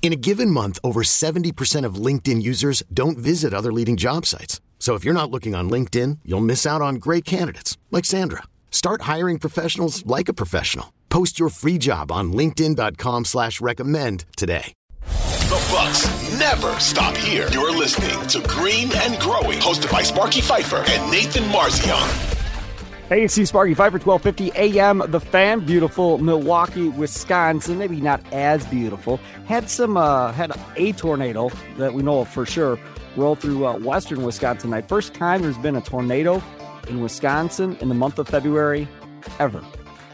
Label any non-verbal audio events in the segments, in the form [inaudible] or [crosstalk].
In a given month, over 70% of LinkedIn users don't visit other leading job sites. So if you're not looking on LinkedIn, you'll miss out on great candidates like Sandra. Start hiring professionals like a professional. Post your free job on LinkedIn.com slash recommend today. The Bucks never stop here. You're listening to Green and Growing, hosted by Sparky Fifer and Nathan Marzion. Hey, it's Steve Sparky, Fifer 1250 AM, The Fan, beautiful Milwaukee, Wisconsin. Maybe not as beautiful. Had some, uh, had a tornado that we know of for sure roll through uh, western Wisconsin tonight. First time there's been a tornado in Wisconsin in the month of February ever.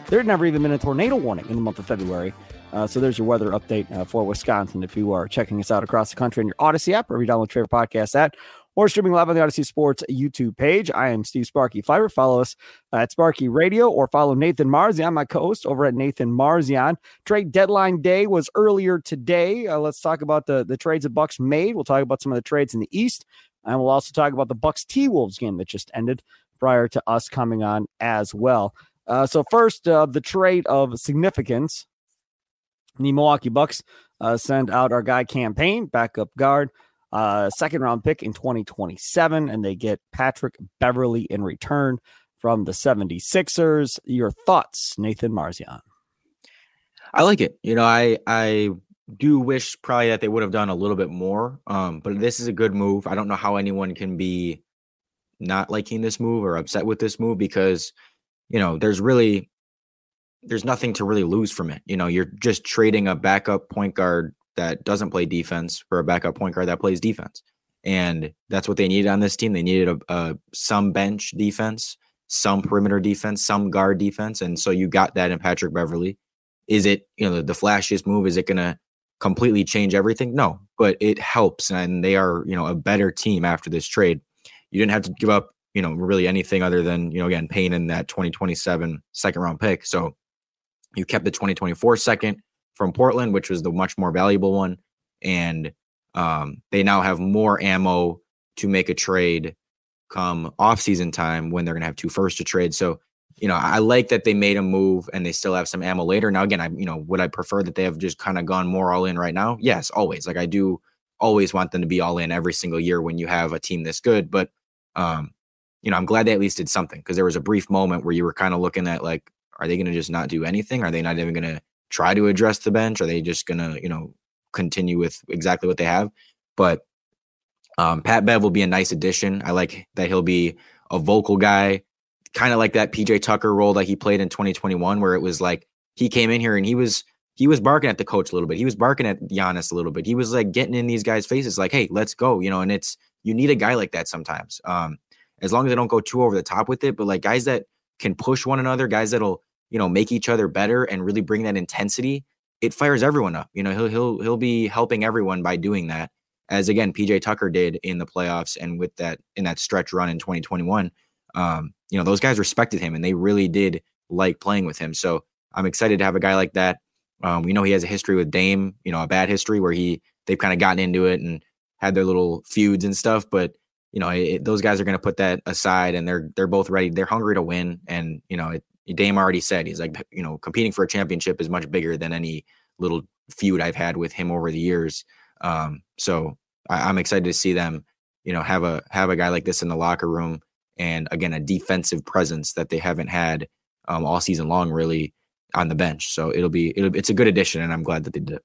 There had never even been a tornado warning in the month of February. Uh, so there's your weather update uh, for Wisconsin. If you are checking us out across the country on your Audacy app or you download favorite podcast at, or streaming live on the Audacy Sports YouTube page. I am Steve Sparky Fifer. Follow us at Sparky Radio or follow Nathan Marzian, my co-host over at Nathan Marzian. Trade deadline day was earlier today. Uh, let's talk about the the trades the Bucks made. We'll talk about some of the trades in the East, and we'll also talk about the Bucks T Wolves game that just ended prior to us coming on as well. Uh, so first, uh, the trade of significance. The Milwaukee Bucks uh, send out our guy campaign, backup guard uh, second round pick in 2027, and they get Patrick Beverley in return from the 76ers. Your thoughts, Nathan Marzian? I like it. You know, I I do wish probably that they would have done a little bit more. Um, but this is a good move. I don't know how anyone can be not liking this move or upset with this move because you know there's really there's nothing to really lose from it. You know, you're just trading a backup point guard that doesn't play defense for a backup point guard that plays defense. And that's what they needed on this team. They needed a, a some bench defense, some perimeter defense, some guard defense. And so you got that in Patrick Beverley. Is it, you know, the, the flashiest move? Is it going to completely change everything? No, but it helps. And they are, you know, a better team after this trade. You didn't have to give up, you know, really anything other than, you know, again, Payne in that 2027 second round pick. So you kept the 2024 second from Portland, which was the much more valuable one. And um, they now have more ammo to make a trade come off season time when they're going to have two first to trade. So, you know, I like that they made a move and they still have some ammo later. Now, again, I, you know, would I prefer that they have just kind of gone more all in right now? Yes, always. Like I do always want them to be all in every single year when you have a team this good. But, um, you know, I'm glad they at least did something because there was a brief moment where you were kind of looking at like, are they going to just not do anything? Are they not even going to try to address the bench? Are they just gonna, you know, continue with exactly what they have? But um, Pat Bev will be a nice addition. I like that he'll be a vocal guy, kind of like that PJ Tucker role that he played in 2021, where it was like he came in here and he was he was barking at the coach a little bit. He was barking at Giannis a little bit. He was like getting in these guys' faces, like, "Hey, let's go," you know. And it's you need a guy like that sometimes. Um, as long as they don't go too over the top with it, but like guys that can push one another, guys that'll you know, make each other better and really bring that intensity, it fires everyone up. You know, he'll he'll he'll be helping everyone by doing that. As again, PJ Tucker did in the playoffs and with that in that stretch run in 2021. Um, you know, those guys respected him and they really did like playing with him. So I'm excited to have a guy like that. Um, we know he has a history with Dame, you know, a bad history where he they've kind of gotten into it and had their little feuds and stuff. But you know, it, those guys are going to put that aside and they're they're both ready. They're hungry to win, and you know, it, Dame already said he's like, you know, competing for a championship is much bigger than any little feud I've had with him over the years. Um, so I, am excited to see them, you know, have a have a guy like this in the locker room, and again, a defensive presence that they haven't had um, all season long, really on the bench. So it'll be it'll, it's a good addition, and I'm glad that they did.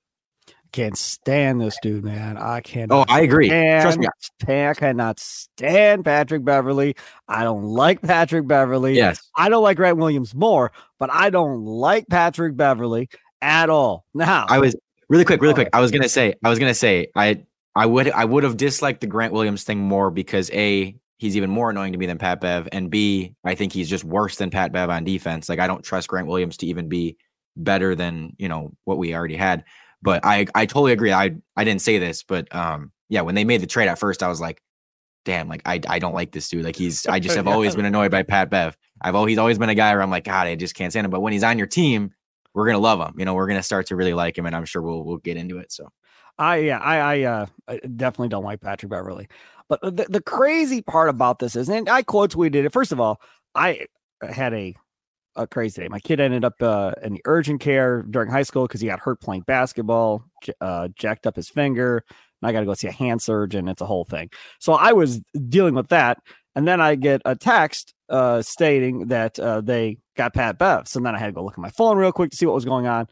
Can't stand this dude, man. I can't. Oh, I agree. Trust me. I cannot stand Patrick Beverley. I don't like Patrick Beverley. Yes. I don't like Grant Williams more, but I don't like Patrick Beverley at all. Now, I was really quick, really quick. I was gonna say, I was gonna say, I I would I would have disliked the Grant Williams thing more because a he's even more annoying to me than Pat Bev, and b I think he's just worse than Pat Bev on defense. Like I don't trust Grant Williams to even be better than you know what we already had. But I I totally agree. I I didn't say this, but um yeah, when they made the trade at first, I was like, damn, like I I don't like this dude. Like he's I just [laughs] have yeah. always been annoyed by Pat Bev. I've always he's always been a guy where I'm like, God, I just can't stand him. But when he's on your team, we're gonna love him. You know, we're gonna start to really like him, and I'm sure we'll we'll get into it. So I yeah, I I uh I definitely don't like Patrick Beverley. But the, the crazy part about this is, and I quote tweeted it. First of all, I had a a crazy day. My kid ended up uh, in the urgent care during high school because he got hurt playing basketball, uh, jacked up his finger. And I got to go see a hand surgeon. It's a whole thing. So I was dealing with that. And then I get a text uh, stating that uh, they got Pat Bev. So then I had to go look at my phone real quick to see what was going on.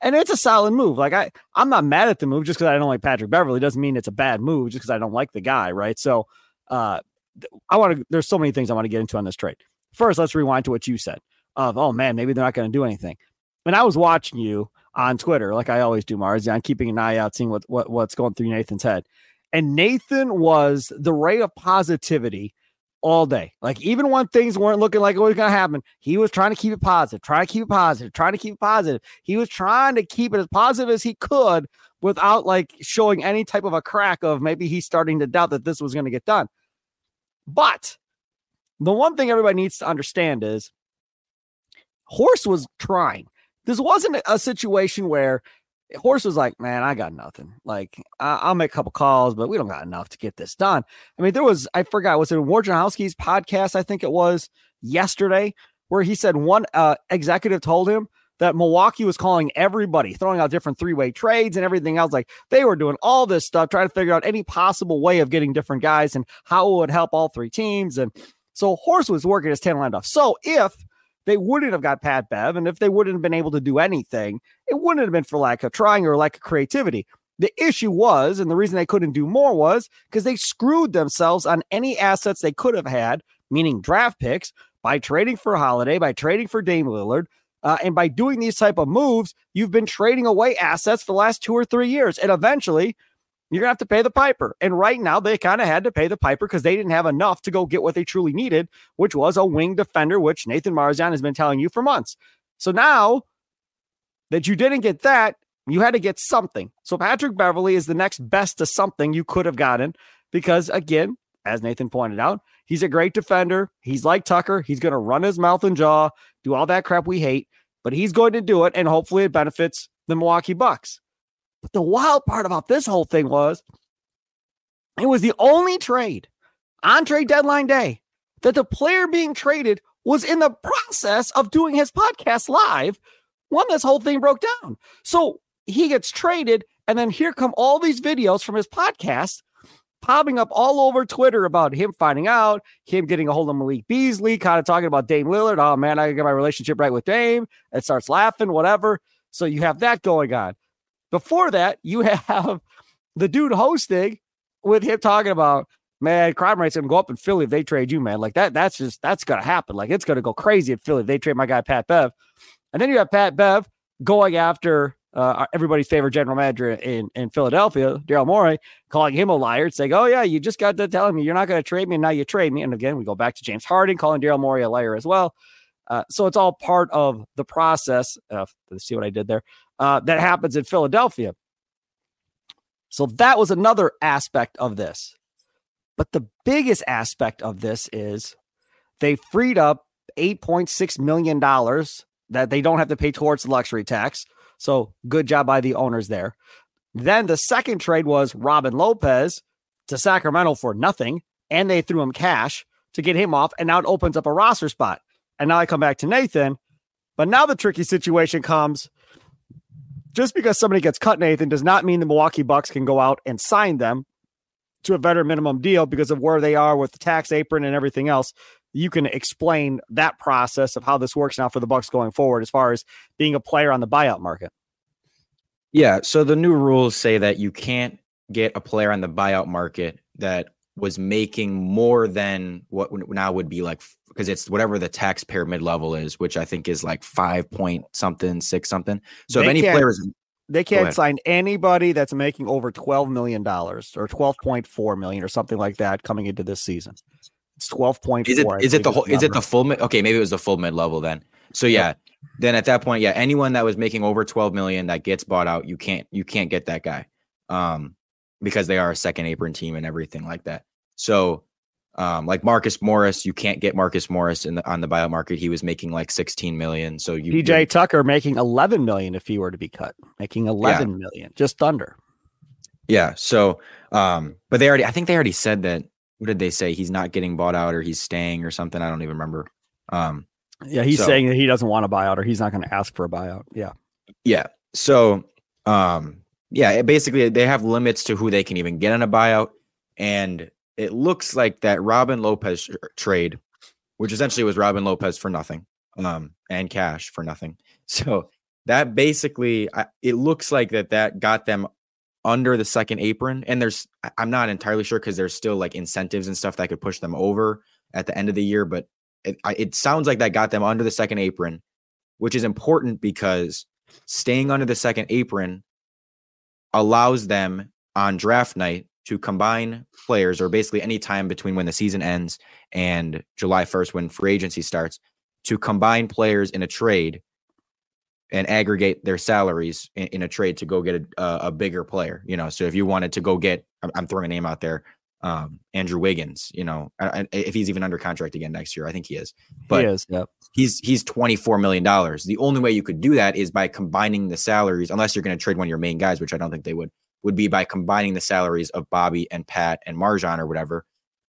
And it's a solid move. Like I, I'm not mad at the move just because I don't like Patrick Beverley. Doesn't mean it's a bad move just because I don't like the guy, right? So uh, I want to. There's so many things I want to get into on this trade. First, let's rewind to what you said of, oh man, maybe they're not going to do anything. And I was watching you on Twitter, like I always do, Mars. I'm keeping an eye out, seeing what, what what's going through Nathan's head. And Nathan was the ray of positivity all day. Like even when things weren't looking like it was going to happen, he was trying to keep it positive, trying to keep it positive, trying to keep it positive. He was trying to keep it as positive as he could without like showing any type of a crack of maybe he's starting to doubt that this was going to get done. But the one thing everybody needs to understand is Horst was trying. This wasn't a situation where Horst was like, man, I got nothing. Like, I- will make a couple calls, but we don't got enough to get this done. I mean, there was, I forgot, was it Wojnarowski's podcast? I think it was yesterday, where he said one uh, executive told him that Milwaukee was calling everybody, throwing out different three way trades and everything else. Like, they were doing all this stuff, trying to figure out any possible way of getting different guys and how it would help all three teams. And so Horst was working his tail end off. So if they wouldn't have got Pat Bev. And if they wouldn't have been able to do anything, it wouldn't have been for lack of trying or lack of creativity. The issue was, and the reason they couldn't do more was because they screwed themselves on any assets they could have had, meaning draft picks, by trading for Holiday, by trading for Dame Lillard. Uh, and by doing these type of moves, you've been trading away assets for the last two or three years. And eventually, you're going to have to pay the piper. And right now, they kind of had to pay the piper because they didn't have enough to go get what they truly needed, which was a wing defender, which Nathan Marzian has been telling you for months. So now that you didn't get that, you had to get something. So Patrick Beverley is the next best to something you could have gotten because, again, as Nathan pointed out, he's a great defender. He's like Tucker. He's going to run his mouth and jaw, do all that crap we hate, but he's going to do it. And hopefully it benefits the Milwaukee Bucks. But the wild part about this whole thing was it was the only trade on trade deadline day that the player being traded was in the process of doing his podcast live when this whole thing broke down. So he gets traded, and then here come all these videos from his podcast popping up all over Twitter about him finding out, him getting a hold of Malik Beasley, kind of talking about Dame Lillard. Oh man, I get my relationship right with Dame. It starts laughing, whatever. So you have that going on. Before that, you have [laughs] the dude hosting with him talking about, man, crime rate's gonna go up in Philly if they trade you, man. Like that, that's just that's gonna happen. Like it's gonna go crazy in Philly if they trade my guy Pat Bev. And then you have Pat Bev going after uh, everybody's favorite general manager in, in Philadelphia, Daryl Morey, calling him a liar, saying, Oh, yeah, you just got to telling me you're not going to trade me, and now you trade me. And again, we go back to James Harden calling Daryl Morey a liar as well. Uh, so it's all part of the process. Uh, see what I did there? Uh, that happens in Philadelphia. So that was another aspect of this. But the biggest aspect of this is they freed up $8.6 million that they don't have to pay towards the luxury tax. So good job by the owners there. Then the second trade was Robin Lopez to Sacramento for nothing, and they threw him cash to get him off, and now it opens up a roster spot. And now I come back to Nathan. But now the tricky situation comes just because somebody gets cut, Nathan, does not mean the Milwaukee Bucks can go out and sign them to a better minimum deal because of where they are with the tax apron and everything else. You can explain that process of how this works now for the Bucks going forward as far as being a player on the buyout market. Yeah. So the new rules say that you can't get a player on the buyout market that was making more than what now would be like because it's whatever the taxpayer mid level is, which I think is like five point something, six something. So They if any players, They can't sign anybody that's making over twelve million dollars or twelve point four million or something like that coming into this season. It's twelve point is it it the whole is it the full mid? Okay, maybe it was the full mid level then. So yeah, then at that point, yeah, anyone that was making over twelve million that gets bought out, you can't you can't get that guy, um, because they are a second apron team and everything like that. So, um, like Marcus Morris, you can't get Marcus Morris in the on the buyout market. He was making like sixteen million. So you PJ Tucker making eleven million if he were to be cut, making eleven million, just under. Yeah. So, um, but they already, I think they already said that. What did they say? He's not getting bought out or he's staying or something. I don't even remember. Um, Yeah, he's So- saying that he doesn't want a buyout or he's not going to ask for a buyout. Yeah. yeah. So, um, yeah, basically they have limits to who they can even get on a buyout. And it looks like that Robin Lopez trade, which essentially was Robin Lopez for nothing, um, and cash for nothing. [laughs] So that basically, I, it looks like that that got them under the second apron. And there's, I'm not entirely sure because there's still like incentives and stuff that could push them over at the end of the year. But it, I, it sounds like that got them under the second apron, which is important because staying under the second apron allows them on draft night to combine players or basically any time between when the season ends and July 1st when free agency starts to combine players in a trade and aggregate their salaries in, in a trade to go get a, a, bigger player you know so if you wanted to go get I'm, throwing a name out there um Andrew Wiggins you know if he's even under contract again next year I think he is but he is. Yep. he's he's 24 million dollars the only way you could do that is by combining the salaries unless you're going to trade one of your main guys which i don't think they would would be by combining the salaries of bobby and pat and MarJon or whatever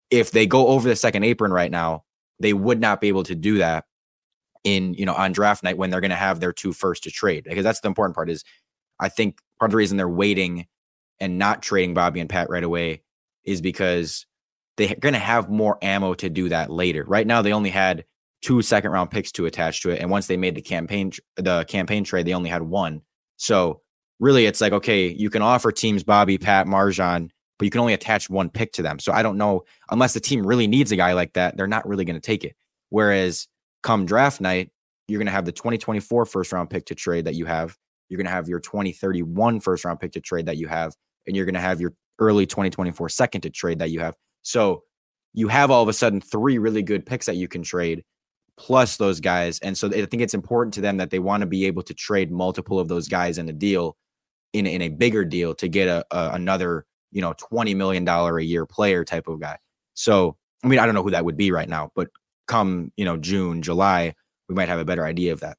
if they go over the second apron right now they would not be able to do that in you know on draft night when they're going to have their two first to trade because that's the important part is i think part of the reason they're waiting and not trading bobby and pat right away is because they're going to have more ammo to do that later right now they only had two second round picks to attach to it. And once they made the Cam Payne the Cam Payne trade, they only had one. So really it's like, okay, you can offer teams Bobby, Pat, MarJon, but you can only attach one pick to them. So I don't know unless the team really needs a guy like that, they're not really going to take it. Whereas come draft night, you're going to have the 2024 first round pick to trade that you have. You're going to have your 2031 first round pick to trade that you have, and you're going to have your early 2024 second to trade that you have. So you have all of a sudden three really good picks that you can trade plus those guys. And so I think it's important to them that they want to be able to trade multiple of those guys in a deal in, in a bigger deal to get a, a another, you know, $20 million a year player type of guy. So, I mean, I don't know who that would be right now, but come, you know, June, July, we might have a better idea of that.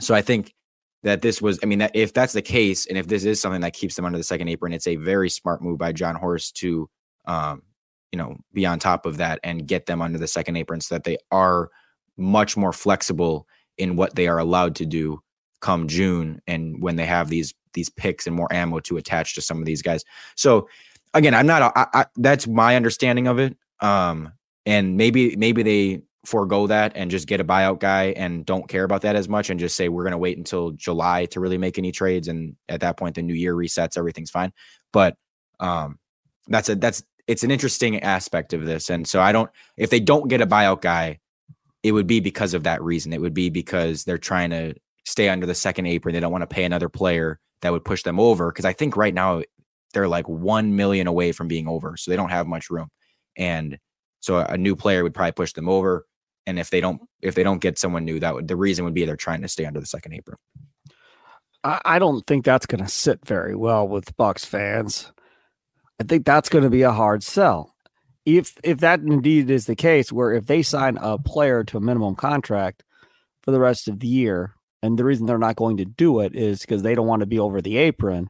So I think that this was, I mean, that if that's the case, and if this is something that keeps them under the second apron, it's a very smart move by Jon Horst to, um, you know, be on top of that and get them under the second apron so that they are much more flexible in what they are allowed to do come June and when they have these these picks and more ammo to attach to some of these guys. So again, I'm not that's my understanding of it. Um and maybe maybe they forego that and just get a buyout guy and don't care about that as much and just say we're going to wait until July to really make any trades and at that point the new year resets everything's fine. But um that's a that's it's an interesting aspect of this and so I don't if they don't get a buyout guy it would be because of that reason. It would be because they're trying to stay under the second apron. They don't want to pay another player that would push them over. Because I think right now they're like one million away from being over, so they don't have much room. And so a new player would probably push them over. And if they don't, if they don't get someone new, that would the reason would be they're trying to stay under the second apron. I, I don't think that's going to sit very well with Bucks fans. I think that's going to be a hard sell. If if that indeed is the case, where if they sign a player to a minimum contract for the rest of the year, and the reason they're not going to do it is because they don't want to be over the apron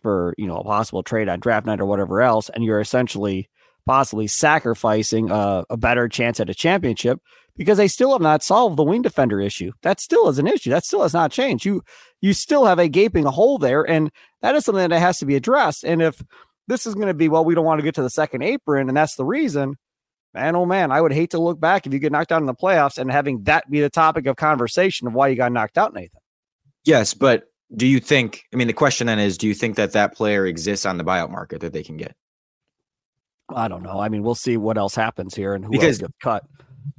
for you know a possible trade on draft night or whatever else, and you're essentially possibly sacrificing a, a better chance at a championship because they still have not solved the wing defender issue. That still is an issue. That still has not changed. You you still have a gaping hole there, and that is something that has to be addressed. And if this is going to be well, we don't want to get to the second apron, and that's the reason. Man, oh man, I would hate to look back if you get knocked out in the playoffs and having that be the topic of conversation of why you got knocked out, Nathan. Yes, but do you think? I mean, the question then is, do you think that that player exists on the buyout market that they can get? I don't know. I mean, we'll see what else happens here and who Because- else gets cut.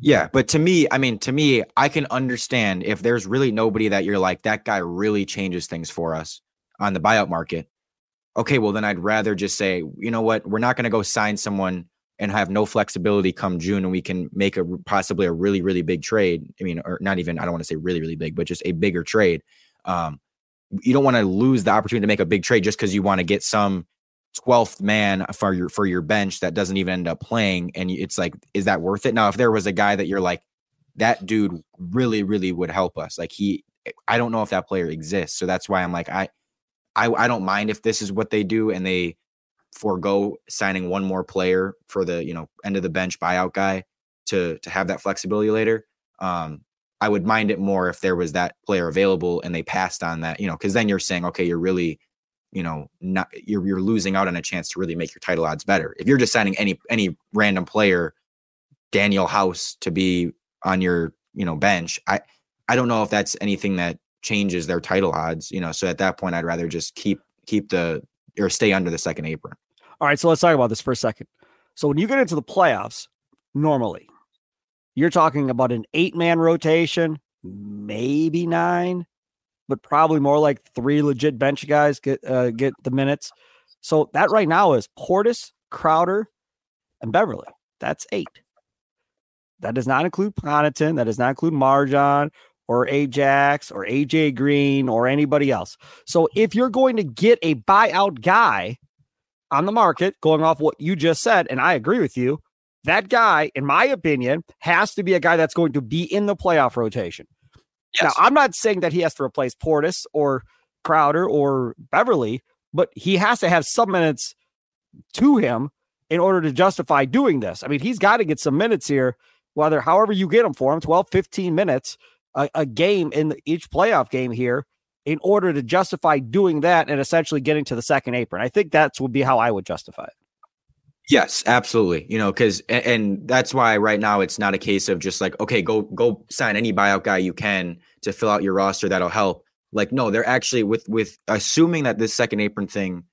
Yeah, but to me, I mean, to me, I can understand if there's really nobody that you're like that guy really changes things for us on the buyout market. Okay, well then I'd rather just say, you know what, we're not going to go sign someone and have no flexibility come June, and we can make a possibly a really really big trade. I mean, or not even I don't want to say really really big, but just a bigger trade. Um, you don't want to lose the opportunity to make a big trade just because you want to get some 12th man for your for your bench that doesn't even end up playing and it's like is that worth it now if there was a guy that you're like that dude really really would help us like he i don't know if that player exists so that's why i'm like i i, I don't mind if this is what they do and they forego signing one more player for the you know end of the bench buyout guy to to have that flexibility later um i would mind it more if there was that player available and they passed on that you know because then you're saying okay you're really you know not you're you're losing out on a chance to really make your title odds better. If you're just signing any any random player Danuel House to be on your you know bench i i don't know if that's anything that changes their title odds you know so at that point i'd rather just keep keep the or stay under the second apron All right, so let's talk about this for a second. So when you get into the playoffs, normally you're talking about an eight man rotation, maybe nine, but probably more like three legit bench guys get uh, get the minutes. So that right now is Portis, Crowder, and Beverley. That's eight. That does not include Connaughton. That does not include MarJon or Ajax or AJ Green or anybody else. So if you're going to get a buyout guy on the market, going off what you just said, and I agree with you, that guy, in my opinion, has to be a guy that's going to be in the playoff rotation. Now, I'm not saying that he has to replace Portis or Crowder or Beverley, but he has to have some minutes to him in order to justify doing this. I mean, he's got to get some minutes here, whether however you get him for him 12, 15 minutes a, a game in each playoff game here in order to justify doing that and essentially getting to the second apron. I think that's would be how I would justify it. Yes, absolutely. You know, because and, and that's why right now it's not a case of just like, okay, go go sign any buyout guy you can to fill out your roster that'll help. Like, no, they're actually with with assuming that this second apron thing,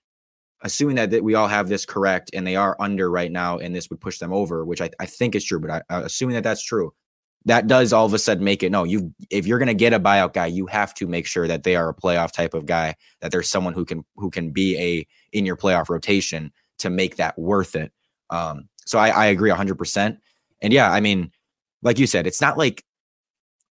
assuming that, that we all have this correct and they are under right now, and this would push them over, which I, I think is true, but I, assuming that that's true, that does all of a sudden make it no. You if you're gonna get a buyout guy, you have to make sure that they are a playoff type of guy, that there's someone who can who can be a in your playoff rotation to make that worth it. Um, so I, I agree 100%. And yeah, I mean, like you said, it's not like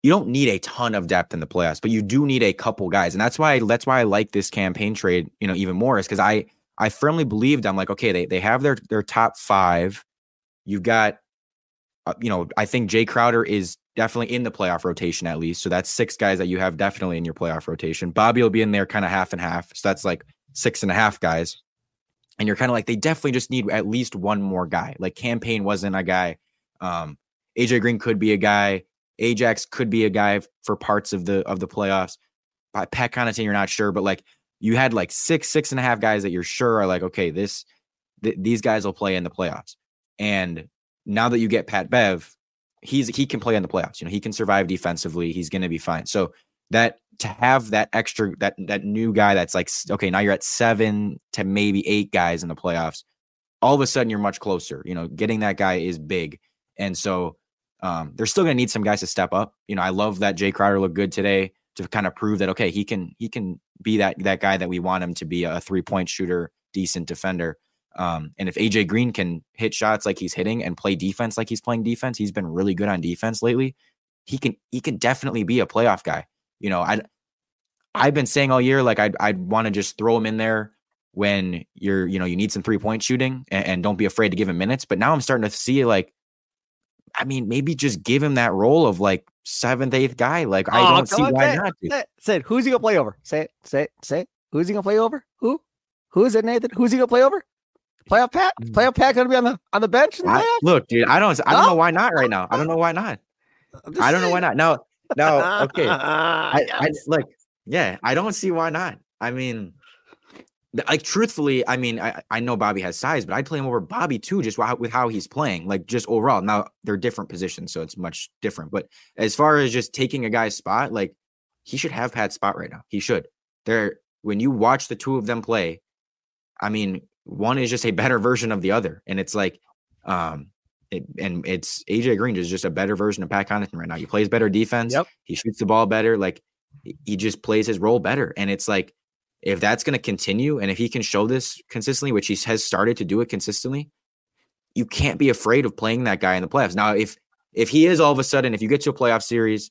you don't need a ton of depth in the playoffs, but you do need a couple guys. And that's why that's why I like this Cam Payne trade, you know, even more is because I I firmly believed I'm like, okay, they they have their their top five. You've got uh, you know, I think Jae Crowder is definitely in the playoff rotation at least. So that's six guys that you have definitely in your playoff rotation. Bobby will be in there kind of half and half. So that's like six and a half guys and you're kind of like they definitely just need at least one more guy. Like campaign wasn't a guy. Um, AJ Green could be a guy. Ajax could be a guy for parts of the of the playoffs. By Pat Connaughton, you're not sure, but like you had like six six and a half guys that you're sure are like okay, this th- these guys will play in the playoffs. And now that you get Pat Bev, he's he can play in the playoffs. You know, he can survive defensively. He's going to be fine. So that to have that extra that that new guy that's like okay now you're at seven to maybe eight guys in the playoffs all of a sudden you're much closer you know getting that guy is big and so um, they're still going to need some guys to step up you know i love that jae crowder looked good today to kind of prove that okay he can he can be that that guy that we want him to be a three point shooter decent defender um, and if aj green can hit shots like he's hitting and play defense like he's playing defense he's been really good on defense lately he can he can definitely be a playoff guy you know, I I've been saying all year like I'd I'd want to just throw him in there when you're you know you need some three point shooting and, and, don't be afraid to give him minutes. But now I'm starting to see like, I mean, maybe just give him that role of like seventh, eighth guy. Like I Oh, don't see on, why not. Say it, say it. Who's he gonna play over? Say it. Say it. Say it. Who's he gonna play over? Who? Who is it, Nathan? Who's he gonna play over? Playoff Pat? Mm. Playoff Pat gonna be on the on the bench the I- look, dude, I don't I don't No? know why not right now. I don't know why not. I don't know why not. No, no, okay. [laughs] I, I like, yeah, I don't see why not. I mean, like truthfully, I mean, I, I know Bobby has size, but I'd play him over Bobby too, just with how he's playing, like just overall. Now they're different positions, so it's much different. But as far as just taking a guy's spot, like he should have Pat's spot right now. He should. they're when you watch the two of them play, I mean, one is just a better version of the other, and it's like, um, it, and it's AJ Green is just a better version of Pat Connaughton right now. He plays better defense. Yep. He shoots the ball better. Like he just plays his role better, and it's like if that's going to continue, and if he can show this consistently, which he has started to do it consistently, you can't be afraid of playing that guy in the playoffs. Now, if if he is all of a sudden, if you get to a playoff series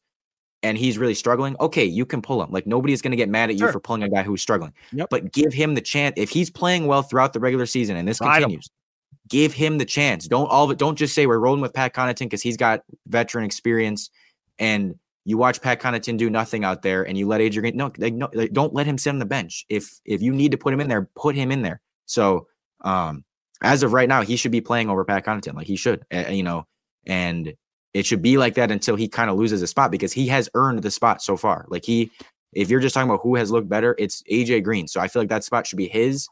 and he's really struggling, okay, you can pull him. Like nobody's going to get mad at you Sure. for pulling a guy who's struggling. Yep. But give him the chance. If he's playing well throughout the regular season and this Ride him. continues, give him the chance. Don't all of it. Don't just say we're rolling with Pat Connaughton because he's got veteran experience and you watch Pat Connaughton do nothing out there and you let Adrian No, like, no, like, don't let him sit on the bench. If if you need to put him in there, put him in there. So um as of right now, he should be playing over Pat Connaughton. Like he should, uh, you know, and it should be like that until he kind of loses a spot because he has earned the spot so far. Like he, if you're just talking about who has looked better, it's AJ Green. So I feel like that spot should be his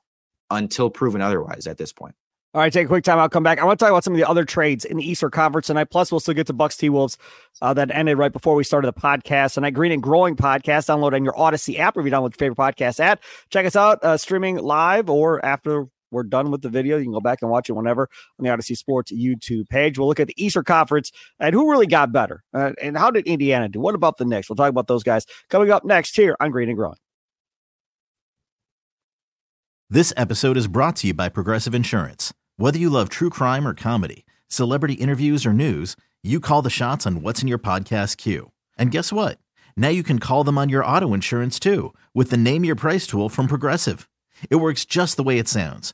until proven otherwise at this point. All right, take a quick time. I'll come back. I want to talk about some of the other trades in the Eastern Conference tonight. Plus, we'll still get to Bucks T Wolves uh, that ended right before we started the podcast. Tonight, Green and Growing podcast. Download on your Audacy app or if you download your favorite podcast app. Check us out uh, streaming live or after we're done with the video. You can go back and watch it whenever on the Audacy Sports YouTube page. We'll look at the Eastern Conference and who really got better uh, and how did Indiana do? What about the Knicks? We'll talk about those guys coming up next here on Green and Growing. This episode is brought to you by Progressive Insurance. Whether you love true crime or comedy, celebrity interviews or news, you call the shots on what's in your podcast queue. And guess what? Now you can call them on your auto insurance too with the Name Your Price tool from Progressive. It works just the way it sounds.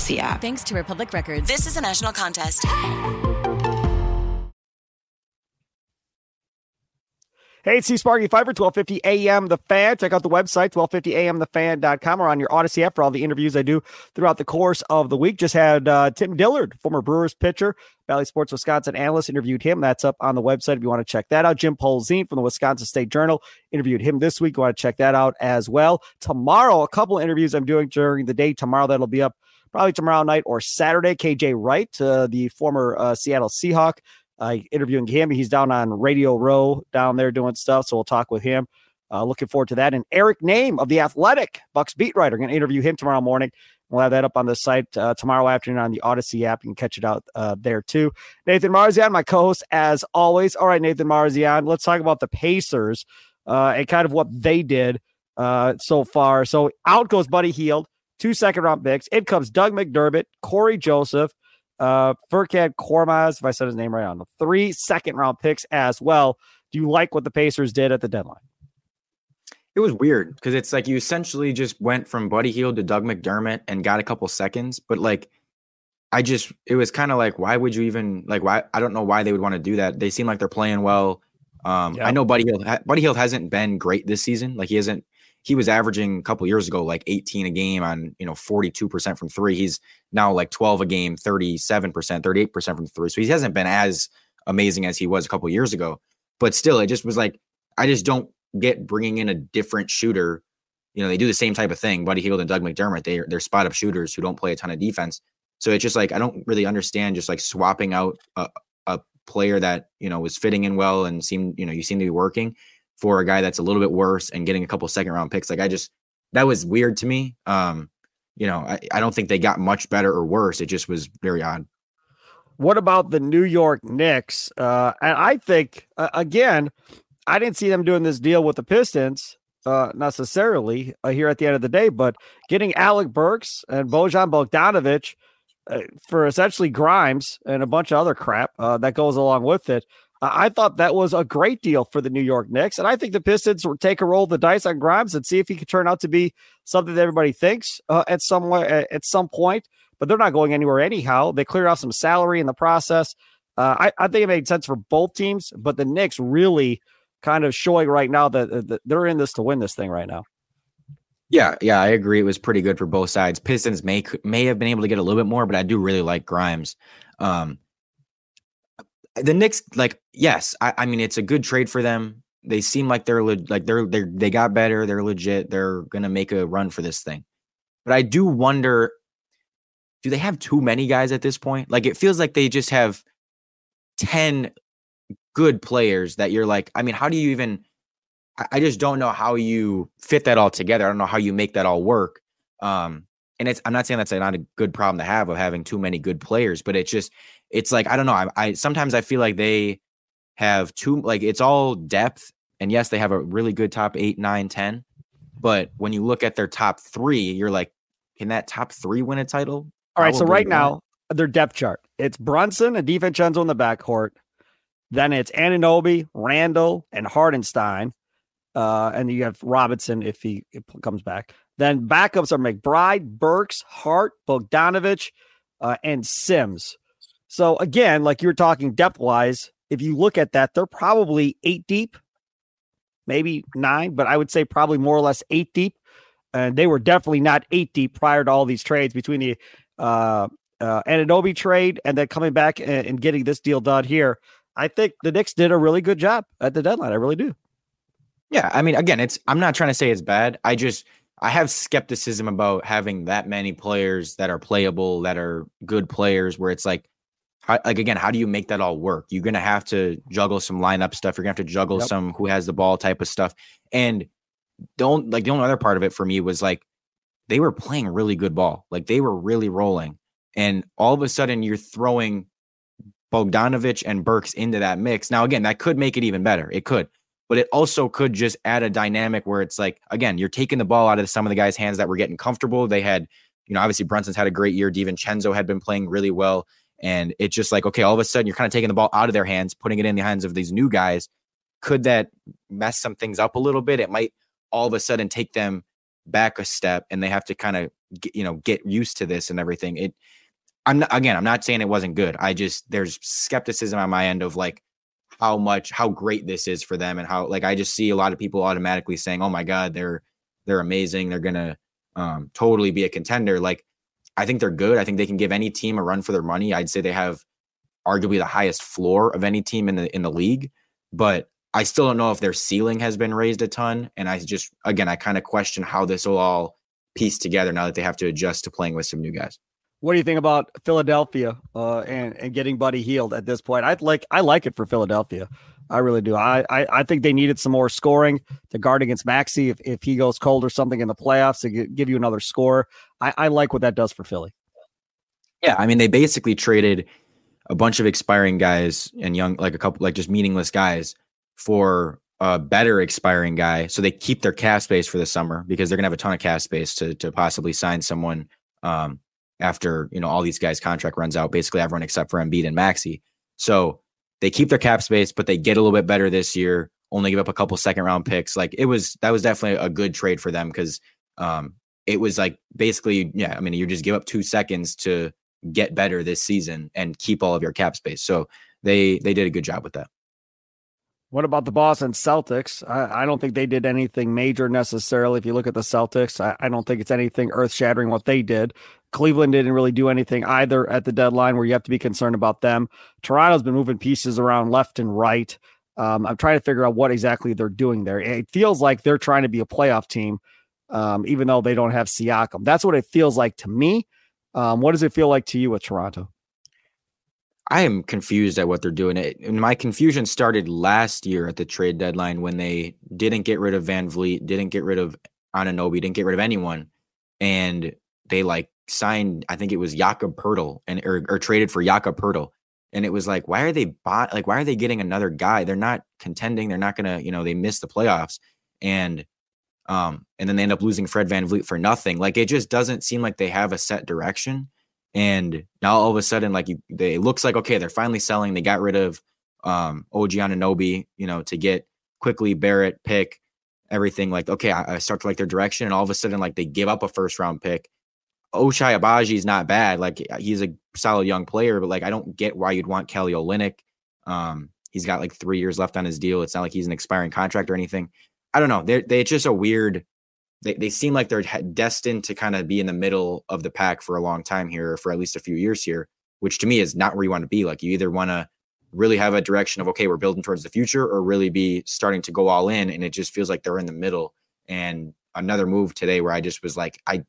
app. Thanks to Republic Records. This is a national contest. Hey, it's C Sparky Fifer, 1250 AM The Fan. Check out the website, 1250amthefan.com or on your Audacy app for all the interviews I do throughout the course of the week. Just had uh, Tim Dillard, former Brewers pitcher, Bally Sports Wisconsin analyst, interviewed him. That's up on the website if you want to check that out. Jim Polzin from the Wisconsin State Journal interviewed him this week. You want to check that out as well. Tomorrow, a couple of interviews I'm doing during the day. Tomorrow, that'll be up probably tomorrow night or Saturday. KJ Wright, uh, the former uh, Seattle Seahawk, uh, interviewing him. He's down on Radio Row down there doing stuff. So we'll talk with him. Uh, looking forward to that. And Eric Nehm of the Athletic, Bucks beat writer, going to interview him tomorrow morning. We'll have that up on the site uh, tomorrow afternoon on the Audacy app. You can catch it out uh, there too. Nathan Marzian, my co-host, as always. All right, Nathan Marzian, let's talk about the Pacers uh, and kind of what they did uh, so far. So out goes Buddy Hield, two second round picks. In comes Doug McDermott, Cory Joseph, uh, Furkan Korkmaz, if I said his name right on the three second round picks as well. Do you like what the Pacers did at the deadline? It was weird because it's like you essentially just went from Buddy Hield to Doug McDermott and got a couple seconds, but like I just it was kind of like why would you even like why I don't know why they would want to do that. They seem like they're playing well. Um. I know Buddy Hield. Buddy Hield hasn't been great this season. Like he hasn't he was averaging a couple years ago like 18 a game on you know 42% from three. He's now like 12 a game, 37%, 38% from three. So he hasn't been as amazing as he was a couple years ago. But still, it just was like I just don't get bringing in a different shooter. You know, they do the same type of thing. Buddy Hield and Doug McDermott, they they're spot up shooters who don't play a ton of defense. So it's just like I don't really understand just like swapping out a, a player that you know was fitting in well and seemed you know you seem to be working for a guy that's a little bit worse and getting a couple second round picks. Like I just that was weird to me. Um, you know, I, I don't think they got much better or worse. It just was very odd. What about the New York Knicks? Uh, and I think uh, again, I didn't see them doing this deal with the Pistons uh, necessarily uh, here at the end of the day, but getting Alec Burks and Bojan Bogdanovic uh, for essentially Grimes and a bunch of other crap uh, that goes along with it. I thought that was a great deal for the New York Knicks, and I think the Pistons will take a roll of the dice on Grimes and see if he can turn out to be something that everybody thinks uh, at some at some point. But they're not going anywhere anyhow. They cleared off some salary in the process. Uh, I, I, think it made sense for both teams, but the Knicks really kind of showing right now that, that they're in this to win this thing right now. Yeah, yeah, I agree. It was pretty good for both sides. Pistons may may have been able to get a little bit more, but I do really like Grimes. Um, the Knicks, like, yes, I, I mean it's a good trade for them. They seem like they're le- like they're they they got better. They're legit. They're gonna make a run for this thing. But I do wonder, do they have too many guys at this point? Like it feels like they just have ten good players that you're like. I mean, how do you even? I just don't know how you fit that all together. I don't know how you make that all work. Um, and it's I'm not saying that's not a good problem to have of having too many good players, but it's just it's like I don't know. I, I sometimes I feel like they have too like it's all depth, and yes, they have a really good top eight, nine, ten. But when you look at their top three, you're like, can that top three win a title? All right. Probably so right not. now, their depth chart it's Brunson and DiVincenzo in the backcourt. Then it's Anunoby, Randle, and Hartenstein. Uh, and you have Robinson if he comes back. Then backups are McBride, Burks, Hart, Bogdanovich, uh, and Sims. So again, like you're talking depth wise, if you look at that, they're probably eight deep, maybe nine, but I would say probably more or less eight deep. And they were definitely not eight deep prior to all these trades between the uh, uh, Anunoby trade and then coming back and, and getting this deal done here. I think the Knicks did a really good job at the deadline. I really do. Yeah, I mean, again, it's I'm not trying to say it's bad. I just I have skepticism about having that many players that are playable, that are good players, where it's like, how, like again, how do you make that all work? You're gonna have to juggle some lineup stuff. You're gonna have to juggle yep. some who has the ball type of stuff. And don't like the only other part of it for me was like they were playing really good ball, like they were really rolling, and all of a sudden you're throwing Bogdanovich and Burks into that mix. Now, again, that could make it even better. It could but it also could just add a dynamic where it's like, again, you're taking the ball out of some of the guys' hands that were getting comfortable. They had, you know, obviously Brunson's had a great year. DiVincenzo had been playing really well. And it's just like, okay, all of a sudden you're kind of taking the ball out of their hands, putting it in the hands of these new guys. Could that mess some things up a little bit? It might all of a sudden take them back a step and they have to kind of, you know, get used to this and everything. It, I'm not, again, I'm not saying it wasn't good. I just, there's skepticism on my end of like, how much how great this is for them and how like I just see a lot of people automatically saying, "Oh my god, they're they're amazing. They're going to um, totally be a contender." Like I think they're good. I think they can give any team a run for their money. I'd say they have arguably the highest floor of any team in the in the league, but I still don't know if their ceiling has been raised a ton and I just again, I kind of question how this will all piece together now that they have to adjust to playing with some new guys. What do you think about Philadelphia uh, and and getting Buddy Hield at this point? I like I like it for Philadelphia. I really do. I, I, I think they needed some more scoring to guard against Maxey if, if he goes cold or something in the playoffs to give you another score. I, I like what that does for Philly. Yeah, I mean they basically traded a bunch of expiring guys and young like a couple like just meaningless guys for a better expiring guy so they keep their cap space for the summer because they're gonna have a ton of cap space to to possibly sign someone um, after you know all these guys' contract runs out. Basically, everyone except for Embiid and Maxey. So they keep their cap space, but they get a little bit better this year. Only give up a couple second round picks. Like it was that was definitely a good trade for them because um, it was like basically yeah. I mean, you just give up two seconds to get better this season and keep all of your cap space. So they they did a good job with that. What about the Boston Celtics? I, I, don't think they did anything major necessarily. If you look at the Celtics, I, I don't think it's anything earth shattering what they did. Cleveland didn't really do anything either at the deadline where you have to be concerned about them. Toronto's been moving pieces around left and right. Um, I'm trying to figure out what exactly they're doing there. It feels like they're trying to be a playoff team, um, even though they don't have Siakam. That's what it feels like to me. Um, what does it feel like to you with Toronto? I am confused at what they're doing. It, And my confusion started last year at the trade deadline when they didn't get rid of VanVleet, didn't get rid of Anunoby, didn't get rid of anyone, and they like signed, I think it was Jakob Poeltl and or, or traded for Jakob Poeltl. And it was like, why are they bought? Like, why are they getting another guy? They're not contending. They're not gonna, you know, they missed the playoffs. And um, and then they end up losing Fred Van VanVleet for nothing. Like it just doesn't seem like they have a set direction. And now all of a sudden, like you, they it looks like okay, they're finally selling. They got rid of um OG Anunoby, you know, to get Quickley Barrett pick everything. Like okay, I, I start to like their direction, and all of a sudden, like they give up a first round pick. Ochai Agbaji is not bad. Like he's a solid young player, but like I don't get why you'd want Kelly Olynyk. Um, he's got like three years left on his deal. It's not like he's an expiring contract or anything. I don't know. They're they it's just a weird. They they seem like they're destined to kind of be in the middle of the pack for a long time here, for at least a few years here. Which to me is not where you want to be. Like you either want to really have a direction of okay, we're building towards the future, or really be starting to go all in. And it just feels like they're in the middle. And another move today where I just was like, I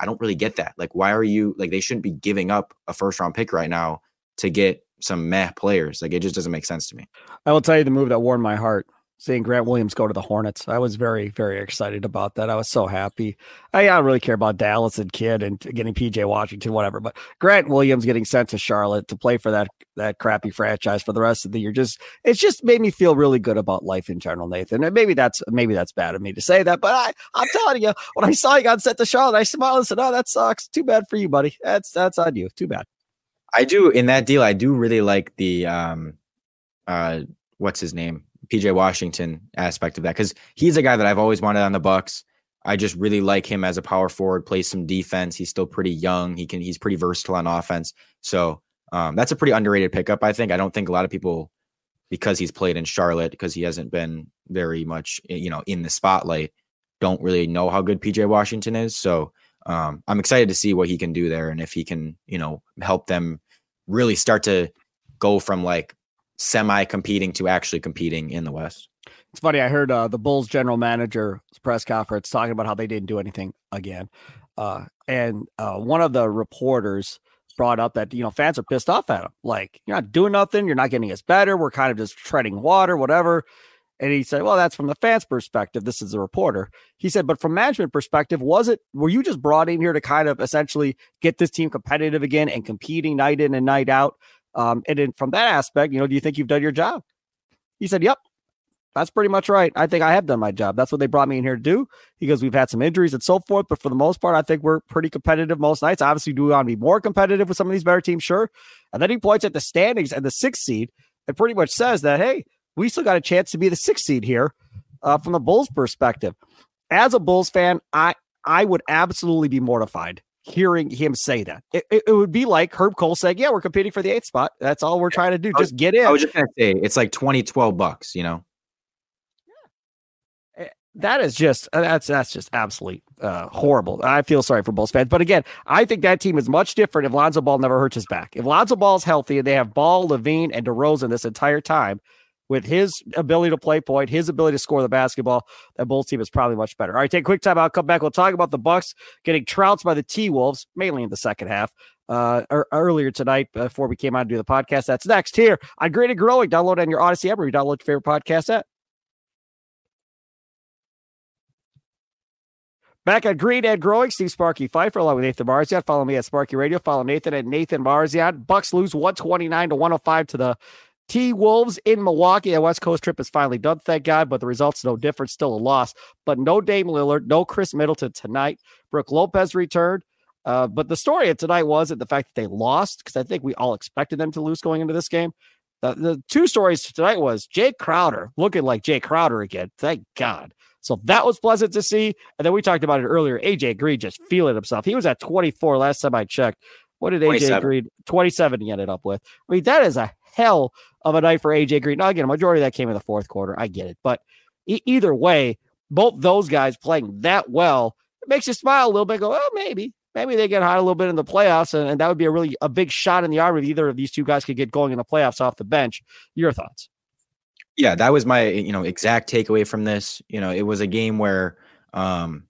I don't really get that. Like, why are you like they shouldn't be giving up a first round pick right now to get some meh players? Like it just doesn't make sense to me. I will tell you the move that warmed my heart seeing Grant Williams go to the Hornets. I was very, very excited about that. I was so happy. I, I don't really care about Dallas and Kidd and getting PJ Washington, whatever. But Grant Williams getting sent to Charlotte to play for that that crappy franchise for the rest of the year just it's just made me feel really good about life in general, Nathan. And maybe that's maybe that's bad of me to say that, but I I'm telling you, when I saw you got sent to Charlotte, I smiled and said, "Oh, that sucks. Too bad for you, buddy. That's that's on you. Too bad." I do in that deal. I do really like the um, uh, what's his name? PJ Washington aspect of that because he's a guy that I've always wanted on the Bucks. I just really like him as a power forward, plays some defense. He's still pretty young. He can he's pretty versatile on offense. So um, that's a pretty underrated pickup, I think. I don't think a lot of people because he's played in Charlotte, because he hasn't been very much eh, you know in the spotlight, don't really know how good PJ Washington is. So um, I'm excited to see what he can do there and if he can, you know, help them really start to go from like semi competing to actually competing in the West. It's funny. I heard uh, the Bulls general manager press conference talking about how they didn't do anything again, uh, and uh, one of the reporters brought up that you know fans are pissed off at him. Like you're not doing nothing. You're not getting us better. We're kind of just treading water, whatever. And he said, "Well, that's from the fans' perspective. This is a reporter." He said, "But from management perspective, was it? Were you just brought in here to kind of essentially get this team competitive again and competing night in and night out?" Um, and then from that aspect, you know, do you think you've done your job? He said, Yep, that's pretty much right. I think I have done my job. That's what they brought me in here to do because we've had some injuries and so forth. But for the most part, I think we're pretty competitive most nights. Obviously, do we want to be more competitive with some of these better teams? Sure. And then he points at the standings and the sixth seed and pretty much says that, hey, we still got a chance to be the sixth seed here uh, from the Bulls perspective. As a Bulls fan, I I would absolutely be mortified hearing him say that. It, it, it, would be like Herb Kohl saying, "Yeah, we're competing for the eighth spot. That's all we're trying to do. Just get in." I was just gonna say it's like 20, 12 bucks. You know. Yeah. That is just uh, that's that's just absolutely uh, horrible. I feel sorry for Bulls fans, but again, I think that team is much different if Lonzo Ball never hurts his back. If Lonzo Ball is healthy and they have Ball, LaVine, and DeRozan this entire time, with his ability to play point, his ability to score the basketball, that Bulls team is probably much better. All right, take a quick time. I'll come back. We'll talk about the Bucks getting trounced by the T Wolves, mainly in the second half. Uh, earlier tonight before we came on to do the podcast. That's next here on Green and Growing. Download on your Audacy app or you download your favorite podcast app. Back at Green and Growing, Steve Sparky Fifer along with Nathan Marizon. Follow me at Sparky Radio. Follow Nathan at Nathan Marizon. Bucks lose 129 to 105 to the T Wolves in Milwaukee. A West Coast trip is finally done, thank God, but the results no different. Still a loss. But no Dame Lillard, no Khris Middleton tonight. Brook Lopez returned. Uh, but the story of tonight wasn't the fact that they lost, because I think we all expected them to lose going into this game. The, the two stories tonight was Jae Crowder looking like Jae Crowder again. Thank God. So that was pleasant to see. And then we talked about it earlier. AJ Green just feeling himself. He was at 24 last time I checked. What did AJ 27. Green? 27 he ended up with. I mean, that is a hell of a night for AJ Green. Now, again, a majority of that came in the fourth quarter. I get it. But e- either way, both those guys playing that well it makes you smile a little bit. Go, oh, maybe, maybe they get hot a little bit in the playoffs, and, and that would be a really a big shot in the arm if either of these two guys could get going in the playoffs off the bench. Your thoughts? Yeah, that was my you know exact takeaway from this. You know, it was a game where, um,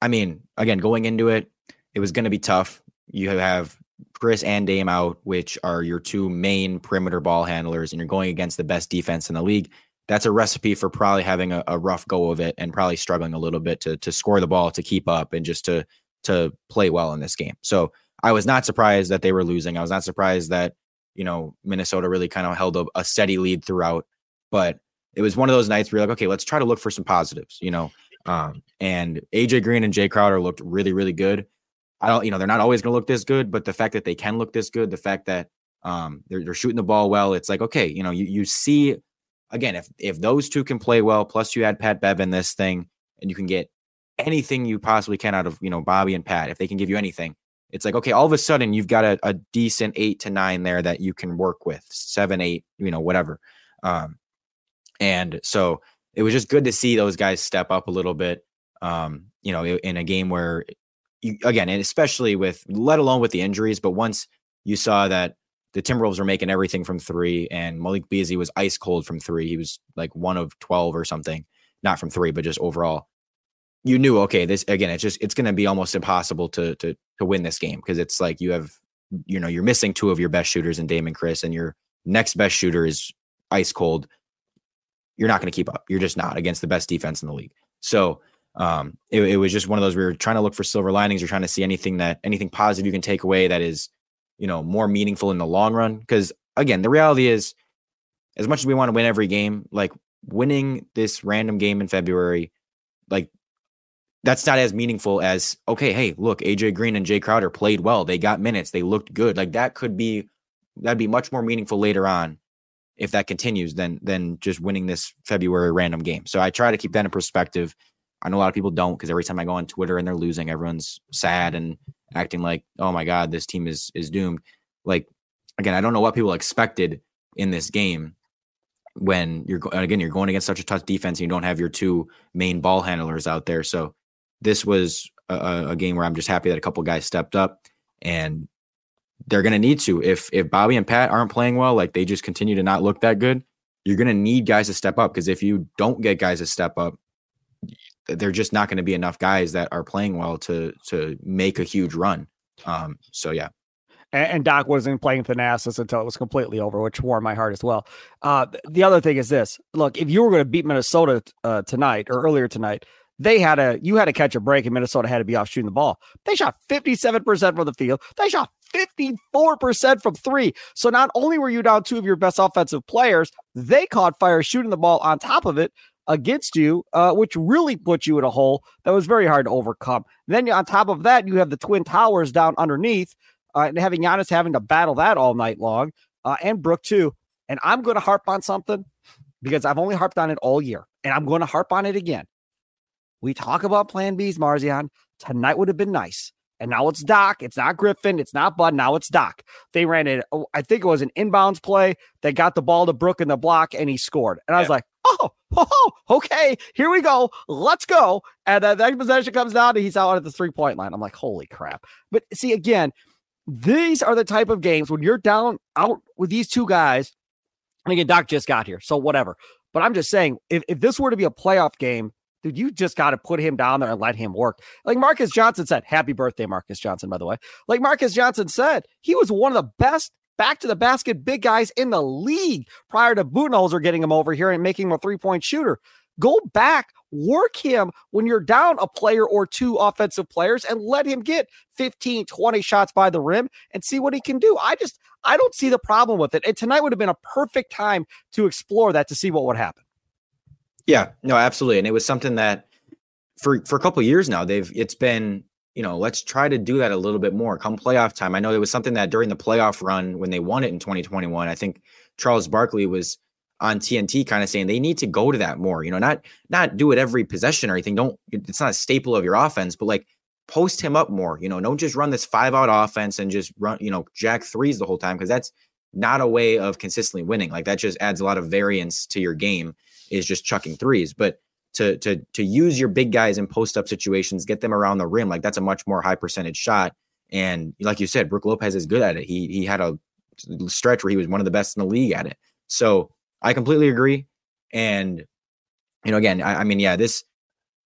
I mean, again, going into it, it was going to be tough. You have Khris and Dame out, which are your two main perimeter ball handlers, and you're going against the best defense in the league. That's a recipe for probably having a, a rough go of it and probably struggling a little bit to to score the ball, to keep up, and just to to play well in this game. So I was not surprised that they were losing. I was not surprised that you know Minnesota really kind of held a, a steady lead throughout. But it was one of those nights where you're like, okay, let's try to look for some positives. You know, um, and AJ Green and Jae Crowder looked really, really good. I don't, you know, they're not always going to look this good, but the fact that they can look this good, the fact that um, they're, they're shooting the ball well, it's like, okay, you know, you, you see, again, if, if those two can play well, plus you add Pat Bev in this thing and you can get anything you possibly can out of, you know, Bobby and Pat, if they can give you anything, it's like, okay, all of a sudden you've got a, a decent eight to nine there that you can work with seven, eight, you know, whatever. Um, and so it was just good to see those guys step up a little bit. Um, you know, in a game where, again, and especially with, let alone with the injuries, but once you saw that the Timberwolves were making everything from three, and Malik Beasley was ice cold from three. He was like one of twelve or something, not from three, but just overall. You knew, okay, this again, it's just it's going to be almost impossible to to to win this game because it's like you have, you know, you're missing two of your best shooters in Damon Khris, and your next best shooter is ice cold you're not going to keep up. You're just not against the best defense in the league. So um, it, it, was just one of those we were trying to look for silver linings. You're trying to see anything that anything positive you can take away that is, you know, more meaningful in the long run. Because again, the reality is, as much as we want to win every game, like winning this random game in February, like that's not as meaningful as okay, hey, look, AJ Green and Jae Crowder played well. They got minutes. They looked good. Like that could be that'd be much more meaningful later on if that continues than than just winning this February random game. So I try to keep that in perspective. I know a lot of people don't because every time I go on Twitter and they're losing, everyone's sad and acting like, "Oh my god, this team is is doomed." Like again, I don't know what people expected in this game when you're again you're going against such a tough defense and you don't have your two main ball handlers out there. So this was a, a game where I'm just happy that a couple guys stepped up and they're going to need to. If if Bobby and Pat aren't playing well, like they just continue to not look that good, you're going to need guys to step up because if you don't get guys to step up, they're just not going to be enough guys that are playing well to to make a huge run. Um, so yeah. And, Doc wasn't playing Thanasis until it was completely over, which warmed my heart as well. Uh, the other thing is this: look, if you were going to beat Minnesota uh, tonight or earlier tonight, they had a you had to catch a break, and Minnesota had to be off shooting the ball. They shot 57% from the field. They shot 54% from three. So not only were you down two of your best offensive players, they caught fire shooting the ball on top of it against you, uh, which really put you in a hole that was very hard to overcome. Then on top of that, you have the Twin Towers down underneath, uh, and having Giannis having to battle that all night long, uh, and Brook too. And I'm going to harp on something because I've only harped on it all year, and I'm going to harp on it again. We talk about Plan B's, Marizon. Tonight would have been nice and now it's Doc. It's not Griffin. It's not Bud. Now it's Doc. They ran it. Oh, I think it was an inbounds play. They got the ball to Brook in the block, and he scored. And I was like, oh, [laughs] oh, okay, here we go. Let's go. And then that possession comes down, and he's out at the three point line. I'm like, holy crap. But see, again, these are the type of games when you're down out with these two guys. And again, Doc just got here, so whatever. But I'm just saying, if, if this were to be a playoff game, dude, you just got to put him down there and let him work. Like Marques Johnson said, happy birthday, Marques Johnson, by the way. Like Marques Johnson said, he was one of the best back to the basket big guys in the league prior to Budenholzer getting him over here and making him a three point shooter. Go back, work him when you're down a player or two offensive players and let him get 15, 20 shots by the rim and see what he can do. I just, I don't see the problem with it. And tonight would have been a perfect time to explore that to see what would happen. Yeah, no, absolutely. And it was something that for for a couple years now, they've it's been, you know, let's try to do that a little bit more. Come playoff time. I know it was something that during the playoff run when they won it in 2021, I think Charles Barkley was on TNT kind of saying they need to go to that more, you know, not not do it every possession or anything. Don't it's not a staple of your offense, but like post him up more, you know, don't just run this five out offense and just run, you know, jack threes the whole time because that's not a way of consistently winning. Like that just adds a lot of variance to your game is just chucking threes. But to to to use your big guys in post up situations, get them around the rim, like that's a much more high percentage shot. And like you said, Brook Lopez is good at it. He he had a stretch where he was one of the best in the league at it. So I completely agree. And you know, again, I, I mean, yeah, this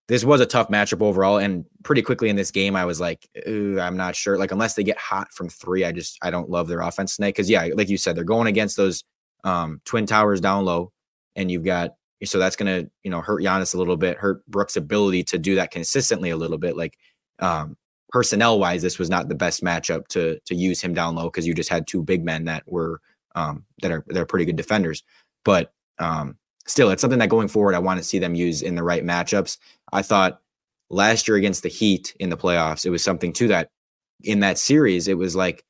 this was a tough matchup overall. And pretty quickly in this game, I was like, I'm not sure. Like, unless they get hot from three, I just I don't love their offense tonight. Cause yeah, like you said, they're going against those um twin towers down low, and you've got so that's going to, you know, hurt Giannis a little bit, hurt Brook's ability to do that consistently a little bit. Like, um, personnel wise, this was not the best matchup to to use him down low because you just had two big men that were um, that are they're pretty good defenders. But um, still, it's something that going forward, I want to see them use in the right matchups. I thought last year against the Heat in the playoffs, it was something to that. In that series, it was like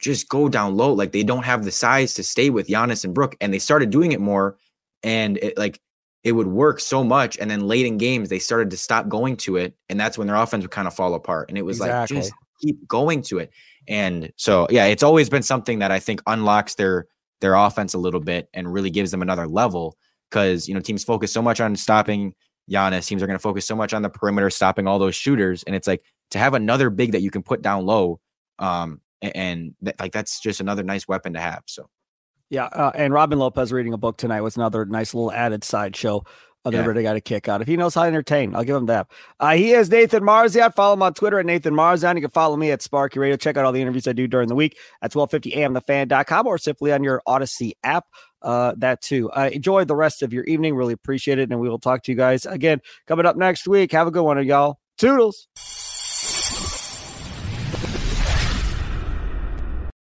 just go down low. Like they don't have the size to stay with Giannis and Brook, and they started doing it more. And it like it would work so much. And then late in games, they started to stop going to it. And that's when their offense would kind of fall apart. And it was exactly. like, just keep going to it. And so, yeah, it's always been something that I think unlocks their their offense a little bit and really gives them another level because, you know, teams focus so much on stopping Giannis. Teams are going to focus so much on the perimeter, stopping all those shooters. And it's like to have another big that you can put down low. Um, and, and th- like that's just another nice weapon to have. So yeah, uh, and Robin Lopez reading a book tonight was another nice little added sideshow that yeah. everybody got a kick out. If he knows how to entertain, I'll give him that. Uh, he is Nathan Marizon. Follow him on Twitter at Nathan Marizon. You can follow me at Sparky Radio. Check out all the interviews I do during the week at 1250amthefan.com or simply on your Audacy app. Uh, that too. Uh, enjoy the rest of your evening. Really appreciate it. And we will talk to you guys again coming up next week. Have a good one, y'all. Toodles.